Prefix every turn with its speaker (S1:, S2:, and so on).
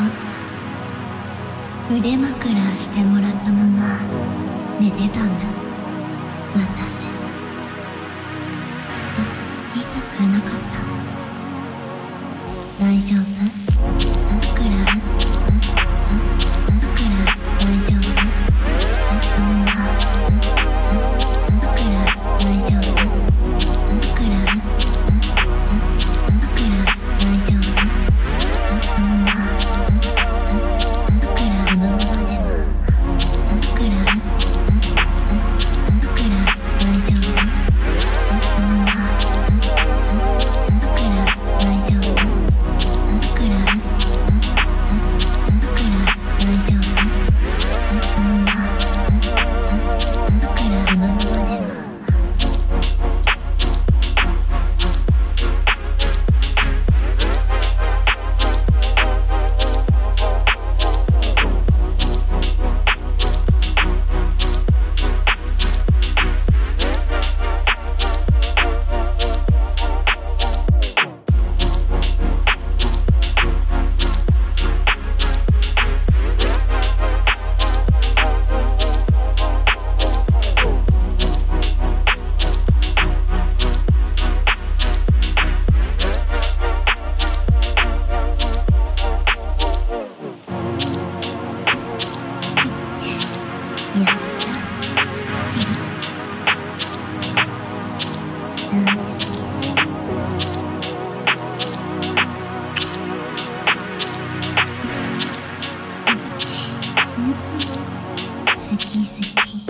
S1: あ腕枕してもらったまま寝てたんだ。私。あ痛くなかった。大丈夫？Easy.